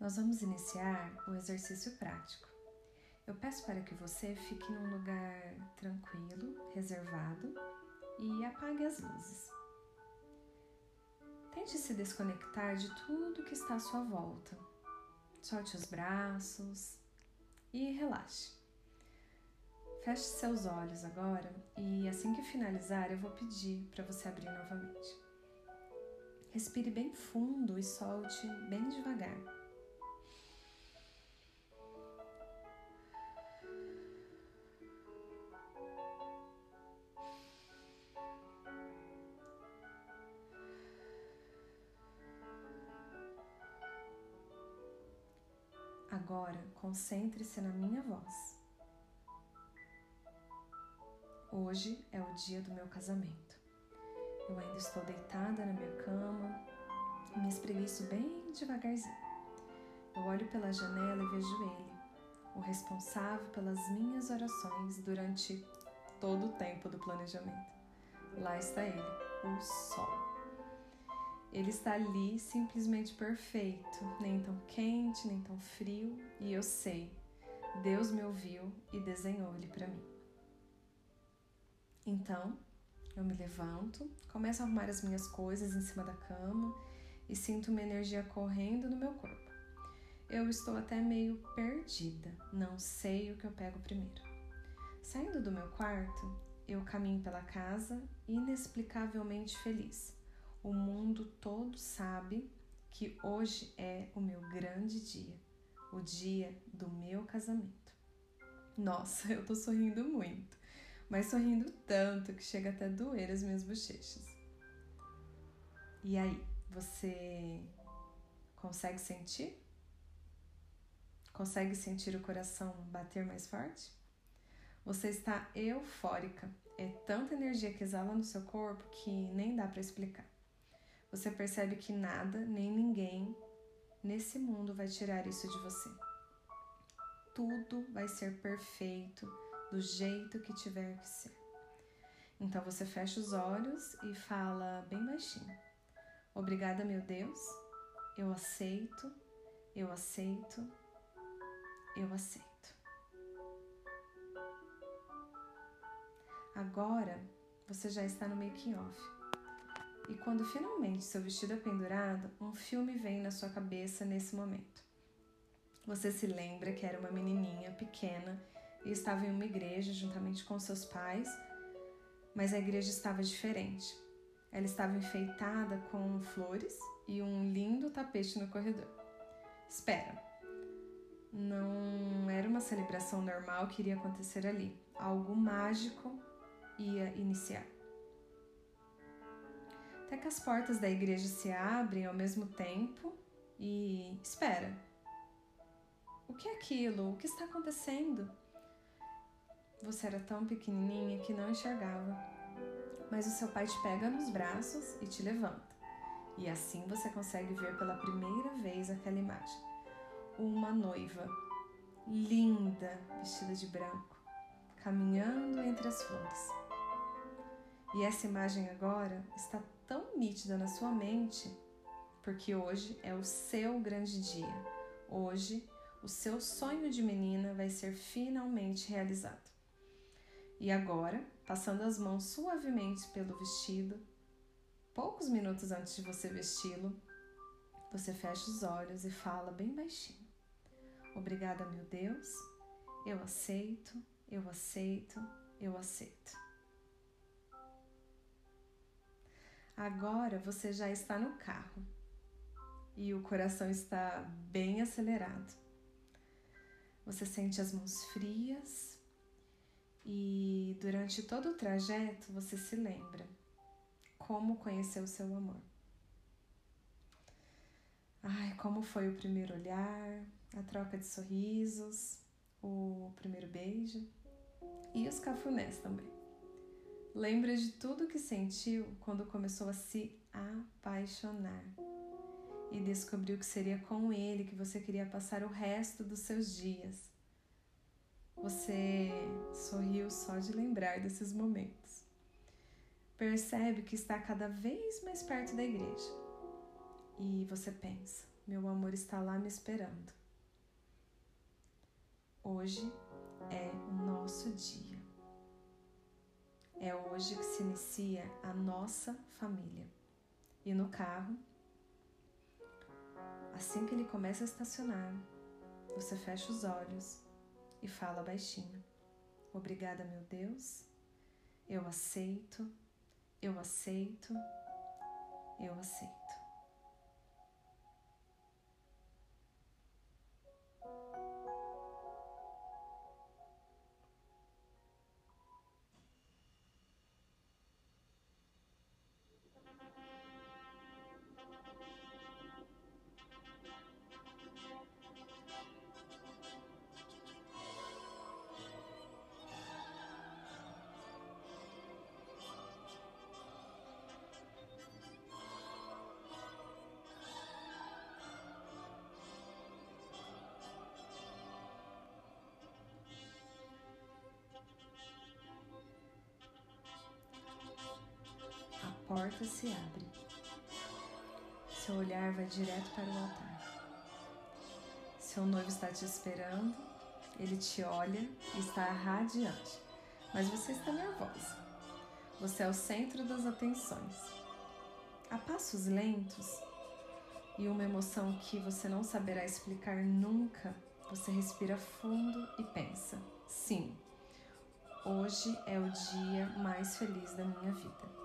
Nós vamos iniciar o exercício prático. Eu peço para que você fique num lugar tranquilo, reservado e apague as luzes. Tente se desconectar de tudo que está à sua volta. Solte os braços e relaxe. Feche seus olhos agora e assim que finalizar eu vou pedir para você abrir novamente. Respire bem fundo e solte bem devagar. Agora concentre-se na minha voz. Hoje é o dia do meu casamento. Eu ainda estou deitada na minha cama me espreguiço bem devagarzinho. Eu olho pela janela e vejo ele, o responsável pelas minhas orações durante todo o tempo do planejamento. Lá está ele, o Sol. Ele está ali simplesmente perfeito, nem tão quente, nem tão frio, e eu sei, Deus me ouviu e desenhou ele para mim. Então, eu me levanto, começo a arrumar as minhas coisas em cima da cama e sinto uma energia correndo no meu corpo. Eu estou até meio perdida, não sei o que eu pego primeiro. Saindo do meu quarto, eu caminho pela casa inexplicavelmente feliz o mundo todo sabe que hoje é o meu grande dia, o dia do meu casamento. Nossa, eu tô sorrindo muito, mas sorrindo tanto que chega até a doer as minhas bochechas. E aí, você consegue sentir? Consegue sentir o coração bater mais forte? Você está eufórica. É tanta energia que exala no seu corpo que nem dá para explicar você percebe que nada nem ninguém nesse mundo vai tirar isso de você. Tudo vai ser perfeito do jeito que tiver que ser. Então você fecha os olhos e fala bem baixinho: Obrigada, meu Deus, eu aceito, eu aceito, eu aceito. Agora você já está no making off. E quando finalmente seu vestido é pendurado, um filme vem na sua cabeça nesse momento. Você se lembra que era uma menininha pequena e estava em uma igreja juntamente com seus pais, mas a igreja estava diferente. Ela estava enfeitada com flores e um lindo tapete no corredor. Espera, não era uma celebração normal que iria acontecer ali. Algo mágico ia iniciar até que as portas da igreja se abrem ao mesmo tempo e espera. O que é aquilo? O que está acontecendo? Você era tão pequenininha que não enxergava, mas o seu pai te pega nos braços e te levanta. E assim você consegue ver pela primeira vez aquela imagem. Uma noiva linda, vestida de branco, caminhando entre as flores. E essa imagem agora está tão nítida na sua mente porque hoje é o seu grande dia. Hoje, o seu sonho de menina vai ser finalmente realizado. E agora, passando as mãos suavemente pelo vestido, poucos minutos antes de você vesti-lo, você fecha os olhos e fala bem baixinho: Obrigada, meu Deus, eu aceito, eu aceito, eu aceito. Agora você já está no carro e o coração está bem acelerado. Você sente as mãos frias e durante todo o trajeto você se lembra como conheceu seu amor. Ai, como foi o primeiro olhar, a troca de sorrisos, o primeiro beijo e os cafunés também. Lembra de tudo que sentiu quando começou a se apaixonar e descobriu que seria com ele que você queria passar o resto dos seus dias. Você sorriu só de lembrar desses momentos. Percebe que está cada vez mais perto da igreja. E você pensa: Meu amor está lá me esperando. Hoje é o nosso dia. É hoje que se inicia a nossa família. E no carro, assim que ele começa a estacionar, você fecha os olhos e fala baixinho: Obrigada, meu Deus. Eu aceito, eu aceito, eu aceito. Porta se abre. Seu olhar vai direto para o altar. Seu noivo está te esperando, ele te olha e está radiante, mas você está nervosa. Você é o centro das atenções. A passos lentos e uma emoção que você não saberá explicar nunca, você respira fundo e pensa: sim, hoje é o dia mais feliz da minha vida.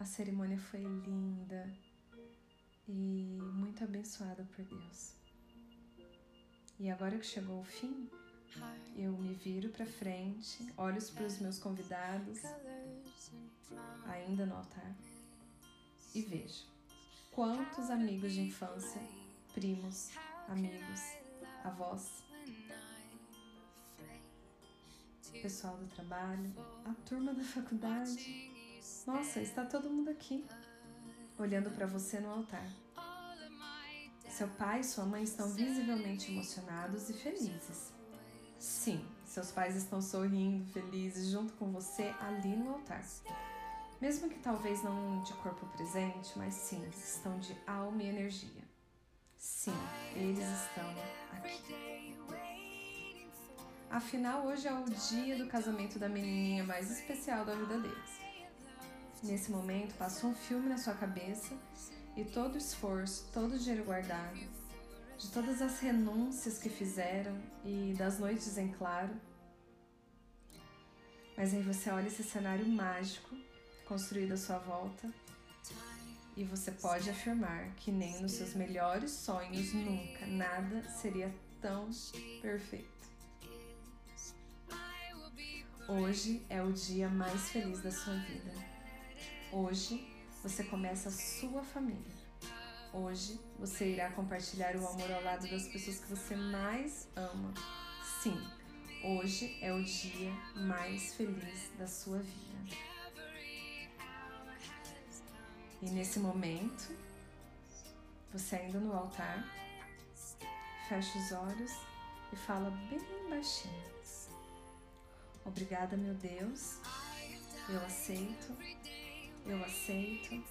A cerimônia foi linda e muito abençoada por Deus. E agora que chegou o fim, eu me viro para frente, olho para os meus convidados, ainda no altar, e vejo quantos amigos de infância, primos, amigos, avós, pessoal do trabalho, a turma da faculdade nossa, está todo mundo aqui, olhando para você no altar. Seu pai e sua mãe estão visivelmente emocionados e felizes. Sim, seus pais estão sorrindo, felizes, junto com você ali no altar. Mesmo que talvez não de corpo presente, mas sim, estão de alma e energia. Sim, eles estão aqui. Afinal, hoje é o dia do casamento da menininha mais especial da vida deles. Nesse momento, passou um filme na sua cabeça e todo o esforço, todo o dinheiro guardado, de todas as renúncias que fizeram e das noites em claro. Mas aí você olha esse cenário mágico construído à sua volta e você pode afirmar que nem nos seus melhores sonhos nunca nada seria tão perfeito. Hoje é o dia mais feliz da sua vida. Hoje você começa a sua família. Hoje você irá compartilhar o amor ao lado das pessoas que você mais ama. Sim, hoje é o dia mais feliz da sua vida. E nesse momento, você ainda no altar, fecha os olhos e fala bem baixinho: Obrigada, meu Deus, eu aceito eu aceito,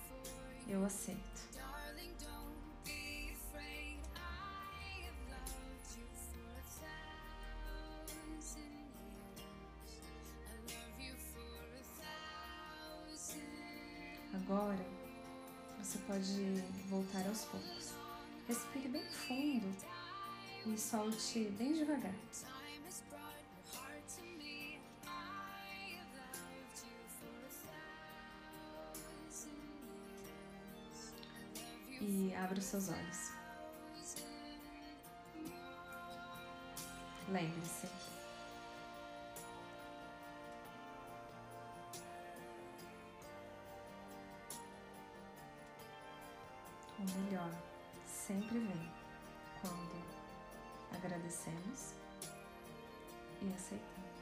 eu aceito. Agora você pode voltar aos poucos. Respire bem fundo e solte bem devagar. E abra os seus olhos. Lembre-se. O melhor sempre vem quando agradecemos e aceitamos.